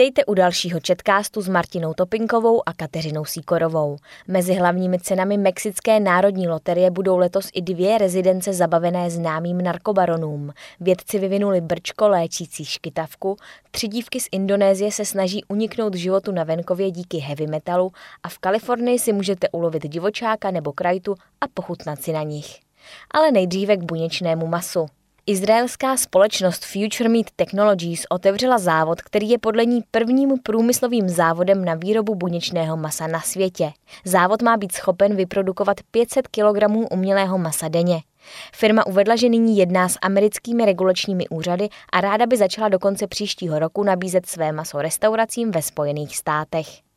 Vítejte u dalšího četkástu s Martinou Topinkovou a Kateřinou Síkorovou. Mezi hlavními cenami Mexické národní loterie budou letos i dvě rezidence zabavené známým narkobaronům. Vědci vyvinuli brčko léčící škytavku, tři dívky z Indonésie se snaží uniknout životu na venkově díky heavy metalu a v Kalifornii si můžete ulovit divočáka nebo krajtu a pochutnat si na nich. Ale nejdříve k buněčnému masu. Izraelská společnost Future Meat Technologies otevřela závod, který je podle ní prvním průmyslovým závodem na výrobu buněčného masa na světě. Závod má být schopen vyprodukovat 500 kg umělého masa denně. Firma uvedla, že nyní jedná s americkými regulačními úřady a ráda by začala do konce příštího roku nabízet své maso restauracím ve Spojených státech.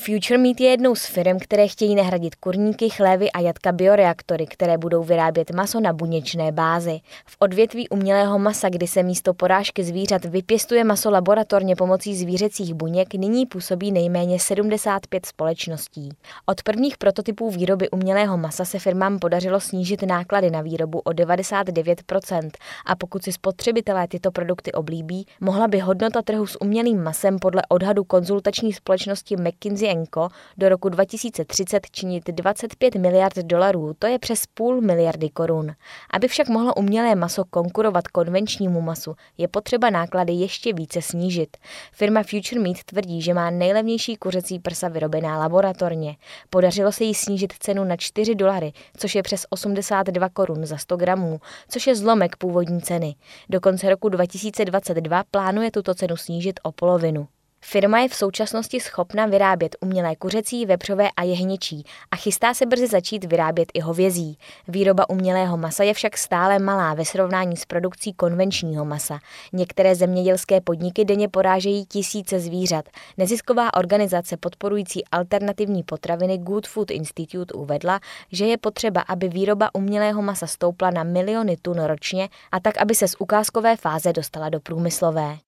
Future Meat je jednou z firm, které chtějí nahradit kurníky, chlévy a jatka bioreaktory, které budou vyrábět maso na buněčné bázi. V odvětví umělého masa, kdy se místo porážky zvířat vypěstuje maso laboratorně pomocí zvířecích buněk, nyní působí nejméně 75 společností. Od prvních prototypů výroby umělého masa se firmám podařilo snížit náklady na výrobu o 99% a pokud si spotřebitelé tyto produkty oblíbí, mohla by hodnota trhu s umělým masem podle odhadu konzultační společnosti McKinsey Enko do roku 2030 činit 25 miliard dolarů, to je přes půl miliardy korun. Aby však mohlo umělé maso konkurovat konvenčnímu masu, je potřeba náklady ještě více snížit. Firma Future Meat tvrdí, že má nejlevnější kuřecí prsa vyrobená laboratorně. Podařilo se jí snížit cenu na 4 dolary, což je přes 82 korun za 100 gramů, což je zlomek původní ceny. Do konce roku 2022 plánuje tuto cenu snížit o polovinu. Firma je v současnosti schopna vyrábět umělé kuřecí, vepřové a jehničí a chystá se brzy začít vyrábět i hovězí. Výroba umělého masa je však stále malá ve srovnání s produkcí konvenčního masa. Některé zemědělské podniky denně porážejí tisíce zvířat. Nezisková organizace podporující alternativní potraviny Good Food Institute uvedla, že je potřeba, aby výroba umělého masa stoupla na miliony tun ročně a tak, aby se z ukázkové fáze dostala do průmyslové.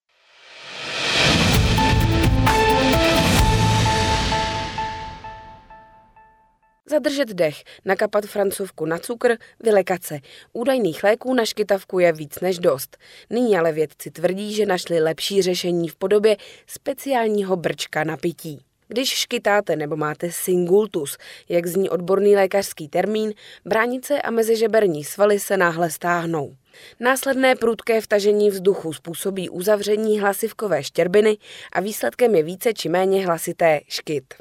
Zadržet dech, nakapat francouzku na cukr, vylekat se. Údajných léků na škytavku je víc než dost. Nyní ale vědci tvrdí, že našli lepší řešení v podobě speciálního brčka na pití. Když škytáte nebo máte singultus, jak zní odborný lékařský termín, bránice a mezižeberní svaly se náhle stáhnou. Následné prudké vtažení vzduchu způsobí uzavření hlasivkové štěrbiny a výsledkem je více či méně hlasité škyt.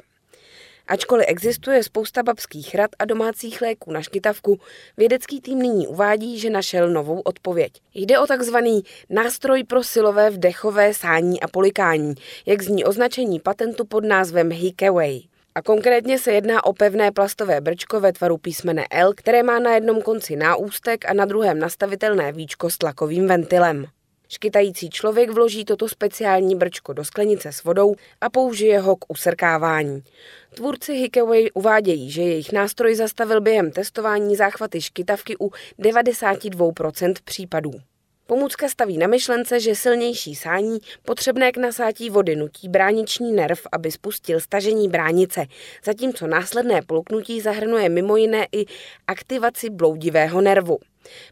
Ačkoliv existuje spousta babských rad a domácích léků na škytavku, vědecký tým nyní uvádí, že našel novou odpověď. Jde o takzvaný nástroj pro silové vdechové sání a polikání, jak zní označení patentu pod názvem Hikeway. A konkrétně se jedná o pevné plastové brčko ve tvaru písmene L, které má na jednom konci náústek a na druhém nastavitelné víčko s tlakovým ventilem. Škytající člověk vloží toto speciální brčko do sklenice s vodou a použije ho k usrkávání. Tvůrci Hikeway uvádějí, že jejich nástroj zastavil během testování záchvaty škytavky u 92% případů. Pomůcka staví na myšlence, že silnější sání potřebné k nasátí vody nutí brániční nerv, aby spustil stažení bránice, zatímco následné polknutí zahrnuje mimo jiné i aktivaci bloudivého nervu.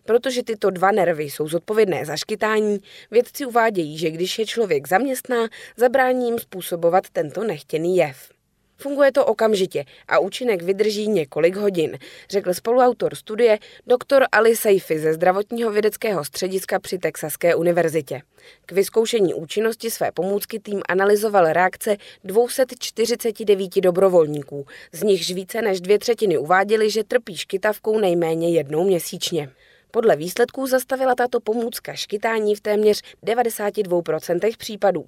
Protože tyto dva nervy jsou zodpovědné za škytání, vědci uvádějí, že když je člověk zaměstná, zabrání jim způsobovat tento nechtěný jev. Funguje to okamžitě a účinek vydrží několik hodin, řekl spoluautor studie dr. Ali Saifi ze zdravotního vědeckého střediska při Texaské univerzitě. K vyzkoušení účinnosti své pomůcky tým analyzoval reakce 249 dobrovolníků, z nichž více než dvě třetiny uváděli, že trpí škytavkou nejméně jednou měsíčně. Podle výsledků zastavila tato pomůcka škytání v téměř 92% případů.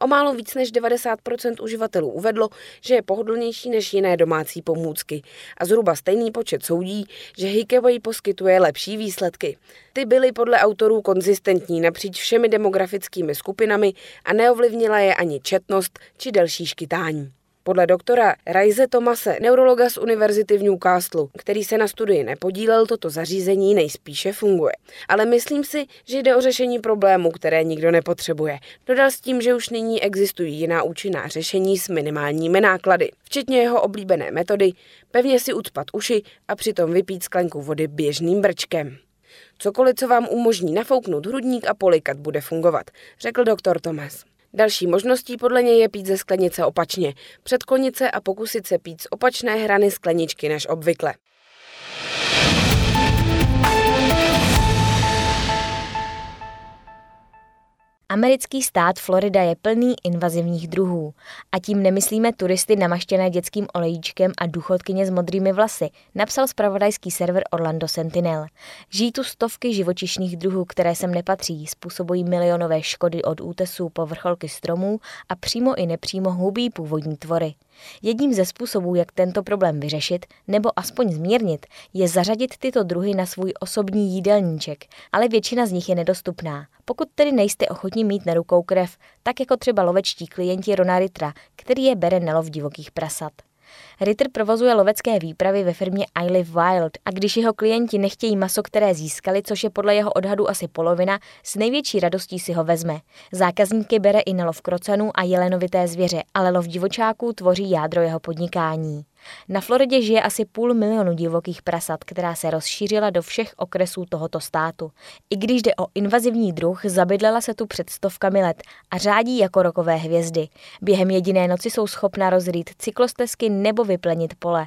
O málo víc než 90% uživatelů uvedlo, že je pohodlnější než jiné domácí pomůcky. A zhruba stejný počet soudí, že Hikeway poskytuje lepší výsledky. Ty byly podle autorů konzistentní napříč všemi demografickými skupinami a neovlivnila je ani četnost či delší škytání. Podle doktora Rajze Tomase, neurologa z univerzity v Newcastle, který se na studii nepodílel, toto zařízení nejspíše funguje. Ale myslím si, že jde o řešení problému, které nikdo nepotřebuje. Dodal s tím, že už nyní existují jiná účinná řešení s minimálními náklady, včetně jeho oblíbené metody pevně si ucpat uši a přitom vypít sklenku vody běžným brčkem. Cokoliv, co vám umožní nafouknout hrudník a polikat, bude fungovat, řekl doktor Tomas. Další možností podle něj je pít ze sklenice opačně, předklonit se a pokusit se pít z opačné hrany skleničky než obvykle. Americký stát Florida je plný invazivních druhů. A tím nemyslíme turisty namaštěné dětským olejíčkem a důchodkyně s modrými vlasy, napsal spravodajský server Orlando Sentinel. Žijí tu stovky živočišných druhů, které sem nepatří, způsobují milionové škody od útesů po vrcholky stromů a přímo i nepřímo hubí původní tvory. Jedním ze způsobů, jak tento problém vyřešit nebo aspoň zmírnit, je zařadit tyto druhy na svůj osobní jídelníček, ale většina z nich je nedostupná. Pokud tedy nejste ochotní mít na rukou krev, tak jako třeba lovečtí klienti Rona Ritra, který je bere na lov divokých prasat. Ritter provozuje lovecké výpravy ve firmě I Live Wild a když jeho klienti nechtějí maso, které získali, což je podle jeho odhadu asi polovina, s největší radostí si ho vezme. Zákazníky bere i na lov krocanů a jelenovité zvěře, ale lov divočáků tvoří jádro jeho podnikání. Na Floridě žije asi půl milionu divokých prasat, která se rozšířila do všech okresů tohoto státu. I když jde o invazivní druh, zabydlela se tu před stovkami let a řádí jako rokové hvězdy. Během jediné noci jsou schopna rozrýt cyklostezky nebo vyplenit pole.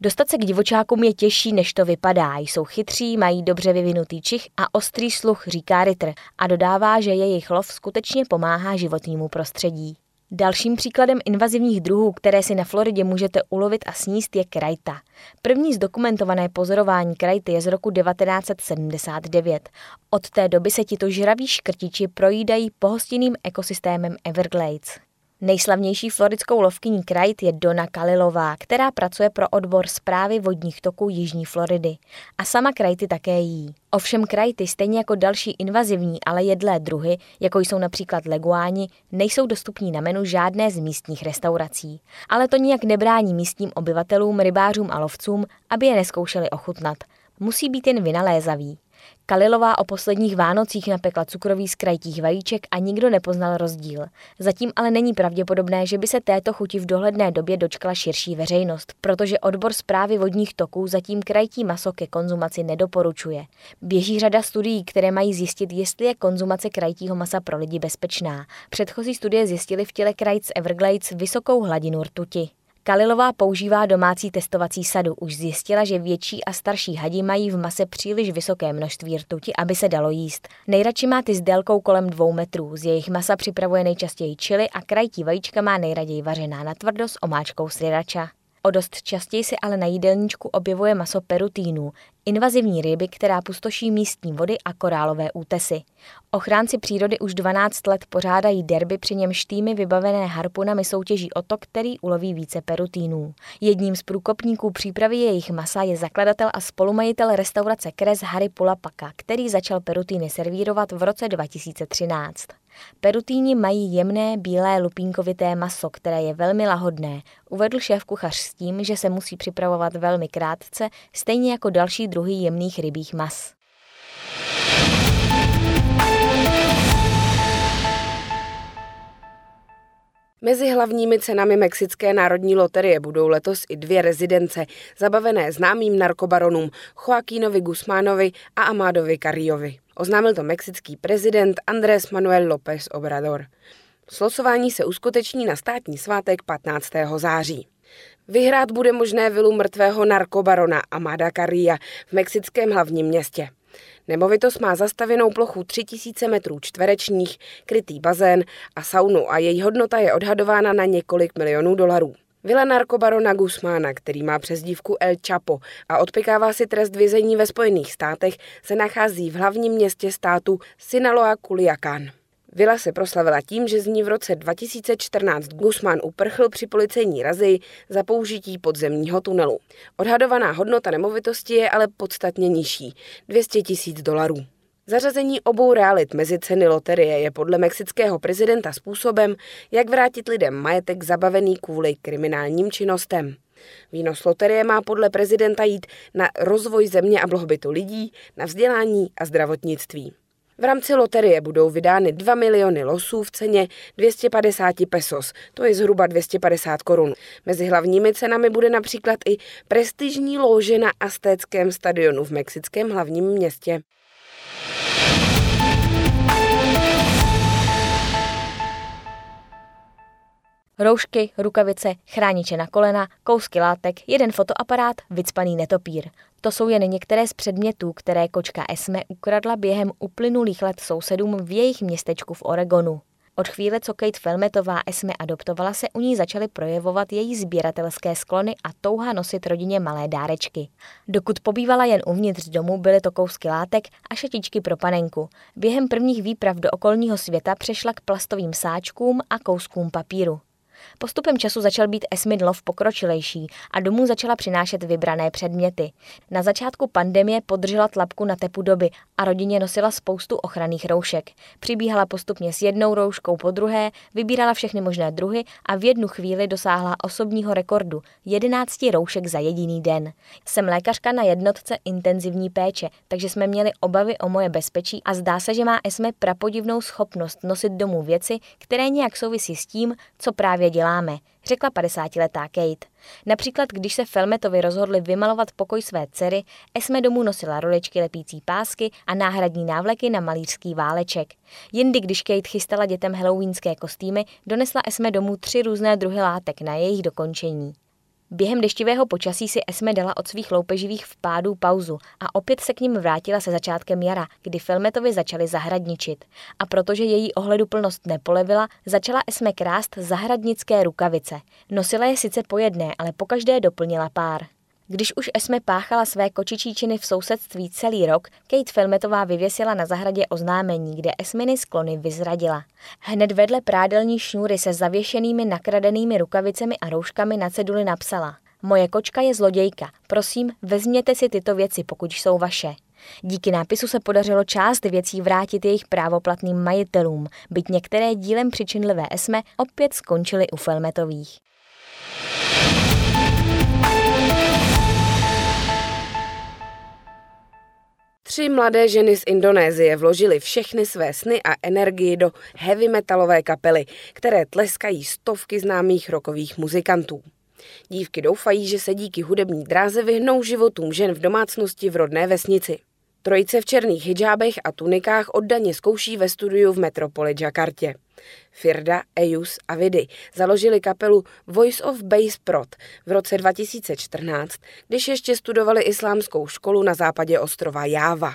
Dostat se k divočákům je těžší, než to vypadá. Jsou chytří, mají dobře vyvinutý čich a ostrý sluch, říká Ritter a dodává, že jejich lov skutečně pomáhá životnímu prostředí. Dalším příkladem invazivních druhů, které si na Floridě můžete ulovit a sníst, je krajta. První zdokumentované pozorování krajty je z roku 1979. Od té doby se tito žraví škrtiči projídají pohostinným ekosystémem Everglades. Nejslavnější floridskou lovkyní krajt je Dona Kalilová, která pracuje pro odbor zprávy vodních toků Jižní Floridy. A sama krajty také jí. Ovšem krajty, stejně jako další invazivní, ale jedlé druhy, jako jsou například leguáni, nejsou dostupní na menu žádné z místních restaurací. Ale to nijak nebrání místním obyvatelům, rybářům a lovcům, aby je neskoušeli ochutnat. Musí být jen vynalézaví. Kalilová o posledních Vánocích napekla cukrový z krajtích vajíček a nikdo nepoznal rozdíl. Zatím ale není pravděpodobné, že by se této chuti v dohledné době dočkala širší veřejnost, protože odbor zprávy vodních toků zatím krajtí maso ke konzumaci nedoporučuje. Běží řada studií, které mají zjistit, jestli je konzumace krajtího masa pro lidi bezpečná. Předchozí studie zjistily v těle krajc Everglades vysokou hladinu rtuti. Kalilová používá domácí testovací sadu. Už zjistila, že větší a starší hadi mají v mase příliš vysoké množství rtuti, aby se dalo jíst. Nejradši má ty s délkou kolem dvou metrů. Z jejich masa připravuje nejčastěji čili a krajtí vajíčka má nejraději vařená na tvrdo s omáčkou sriracha. O dost častěji se ale na jídelníčku objevuje maso perutínů, invazivní ryby, která pustoší místní vody a korálové útesy. Ochránci přírody už 12 let pořádají derby, při němž týmy vybavené harpunami soutěží o to, který uloví více perutínů. Jedním z průkopníků přípravy jejich masa je zakladatel a spolumajitel restaurace Kres Harry Pulapaka, který začal perutíny servírovat v roce 2013. Perutíni mají jemné bílé lupínkovité maso, které je velmi lahodné, uvedl šéf kuchař s tím, že se musí připravovat velmi krátce, stejně jako další druhy jemných rybích mas. Mezi hlavními cenami Mexické národní loterie budou letos i dvě rezidence, zabavené známým narkobaronům Joaquínovi Guzmánovi a Amádovi Carrillovi. Oznámil to mexický prezident Andrés Manuel López Obrador. Slosování se uskuteční na státní svátek 15. září. Vyhrát bude možné vilu mrtvého narkobarona Amada Carrilla v mexickém hlavním městě. Nemovitost má zastavěnou plochu 3000 metrů čtverečních, krytý bazén a saunu a její hodnota je odhadována na několik milionů dolarů. Vila narkobarona Guzmána, který má přezdívku El Chapo a odpikává si trest vězení ve Spojených státech, se nachází v hlavním městě státu Sinaloa Culiacán. Vila se proslavila tím, že z ní v roce 2014 Guzmán uprchl při policejní razi za použití podzemního tunelu. Odhadovaná hodnota nemovitosti je ale podstatně nižší – 200 tisíc dolarů. Zařazení obou realit mezi ceny loterie je podle mexického prezidenta způsobem, jak vrátit lidem majetek zabavený kvůli kriminálním činnostem. Výnos loterie má podle prezidenta jít na rozvoj země a blahobytu lidí, na vzdělání a zdravotnictví. V rámci loterie budou vydány 2 miliony losů v ceně 250 pesos, to je zhruba 250 korun. Mezi hlavními cenami bude například i prestižní lóže na Aztéckém stadionu v mexickém hlavním městě. Roušky, rukavice, chrániče na kolena, kousky látek, jeden fotoaparát, vycpaný netopír. To jsou jen některé z předmětů, které kočka Esme ukradla během uplynulých let sousedům v jejich městečku v Oregonu. Od chvíle, co Kate Felmetová Esme adoptovala, se u ní začaly projevovat její sběratelské sklony a touha nosit rodině malé dárečky. Dokud pobývala jen uvnitř domu, byly to kousky látek a šetičky pro panenku. Během prvních výprav do okolního světa přešla k plastovým sáčkům a kouskům papíru. Postupem času začal být Esmidlov pokročilejší a domů začala přinášet vybrané předměty. Na začátku pandemie podržela tlapku na tepu doby a rodině nosila spoustu ochranných roušek. Přibíhala postupně s jednou rouškou po druhé, vybírala všechny možné druhy a v jednu chvíli dosáhla osobního rekordu 11 roušek za jediný den. Jsem lékařka na jednotce intenzivní péče, takže jsme měli obavy o moje bezpečí a zdá se, že má Esme prapodivnou schopnost nosit domů věci, které nějak souvisí s tím, co právě děláme, řekla 50-letá Kate. Například, když se Felmetovi rozhodli vymalovat pokoj své dcery, Esme domů nosila roličky lepící pásky a náhradní návleky na malířský váleček. Jindy, když Kate chystala dětem halloweenské kostýmy, donesla Esme domů tři různé druhy látek na jejich dokončení. Během deštivého počasí si Esme dala od svých loupeživých vpádů pauzu a opět se k ním vrátila se začátkem jara, kdy Filmetovi začali zahradničit. A protože její ohleduplnost nepolevila, začala Esme krást zahradnické rukavice. Nosila je sice po jedné, ale pokaždé doplnila pár. Když už Esme páchala své kočičí činy v sousedství celý rok, Kate Filmetová vyvěsila na zahradě oznámení, kde Esminy sklony vyzradila. Hned vedle prádelní šňůry se zavěšenými nakradenými rukavicemi a rouškami na ceduli napsala Moje kočka je zlodějka, prosím, vezměte si tyto věci, pokud jsou vaše. Díky nápisu se podařilo část věcí vrátit jejich právoplatným majitelům, byť některé dílem přičinlivé Esme opět skončily u Felmetových. Tři mladé ženy z Indonésie vložily všechny své sny a energii do heavy metalové kapely, které tleskají stovky známých rokových muzikantů. Dívky doufají, že se díky hudební dráze vyhnou životům žen v domácnosti v rodné vesnici. Trojice v černých hijabech a tunikách oddaně zkouší ve studiu v metropoli Jakartě. Firda, Ejus a Vidy založili kapelu Voice of Bass Prot v roce 2014, když ještě studovali islámskou školu na západě ostrova Jáva.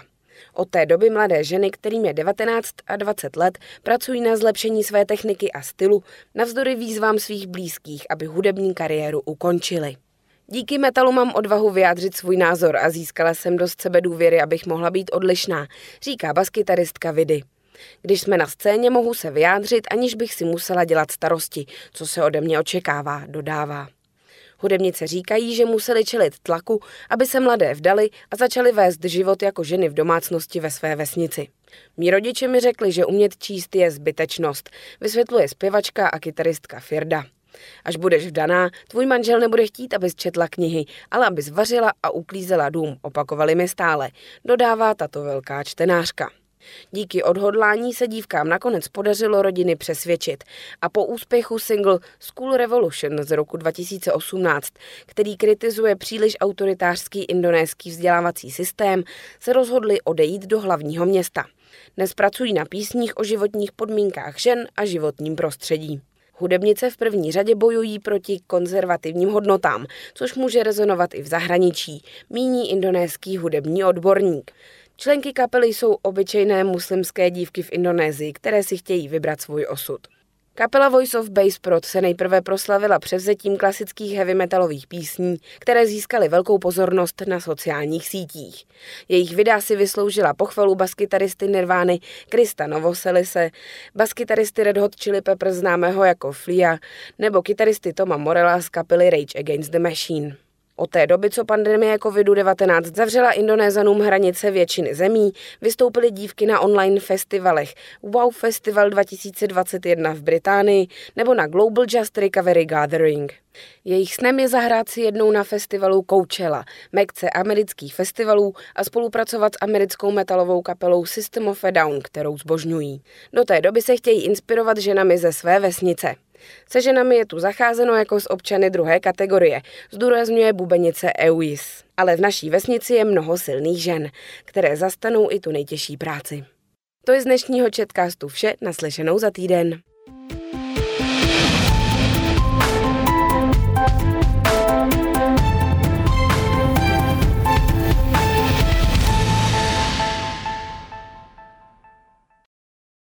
Od té doby mladé ženy, kterým je 19 a 20 let, pracují na zlepšení své techniky a stylu, navzdory výzvám svých blízkých, aby hudební kariéru ukončili. Díky metalu mám odvahu vyjádřit svůj názor a získala jsem dost sebe důvěry, abych mohla být odlišná, říká baskytaristka Vidy. Když jsme na scéně, mohu se vyjádřit, aniž bych si musela dělat starosti, co se ode mě očekává, dodává. Hudebnice říkají, že museli čelit tlaku, aby se mladé vdali a začali vést život jako ženy v domácnosti ve své vesnici. Mí rodiče mi řekli, že umět číst je zbytečnost, vysvětluje zpěvačka a kytaristka Firda. Až budeš vdaná, tvůj manžel nebude chtít, abys četla knihy, ale abys vařila a uklízela dům, opakovali mi stále, dodává tato velká čtenářka. Díky odhodlání se dívkám nakonec podařilo rodiny přesvědčit a po úspěchu single School Revolution z roku 2018, který kritizuje příliš autoritářský indonéský vzdělávací systém, se rozhodli odejít do hlavního města. Dnes pracují na písních o životních podmínkách žen a životním prostředí. Hudebnice v první řadě bojují proti konzervativním hodnotám, což může rezonovat i v zahraničí, míní indonéský hudební odborník. Členky kapely jsou obyčejné muslimské dívky v Indonésii, které si chtějí vybrat svůj osud. Kapela Voice of Bass Prod se nejprve proslavila převzetím klasických heavy metalových písní, které získaly velkou pozornost na sociálních sítích. Jejich videa si vysloužila pochvalu baskytaristy Nirvány Krista Novoselise, baskytaristy Red Hot Chili Peppers známého jako Flia nebo kytaristy Toma Morella z kapely Rage Against the Machine. Od té doby, co pandemie COVID-19 zavřela Indonézanům hranice většiny zemí, vystoupily dívky na online festivalech Wow Festival 2021 v Británii nebo na Global Just Recovery Gathering. Jejich snem je zahrát si jednou na festivalu Coachella, mekce amerických festivalů a spolupracovat s americkou metalovou kapelou System of a Down, kterou zbožňují. Do té doby se chtějí inspirovat ženami ze své vesnice. Se ženami je tu zacházeno jako s občany druhé kategorie, zdůrazňuje bubenice EUIS. Ale v naší vesnici je mnoho silných žen, které zastanou i tu nejtěžší práci. To je z dnešního četkastu vše, naslyšenou za týden.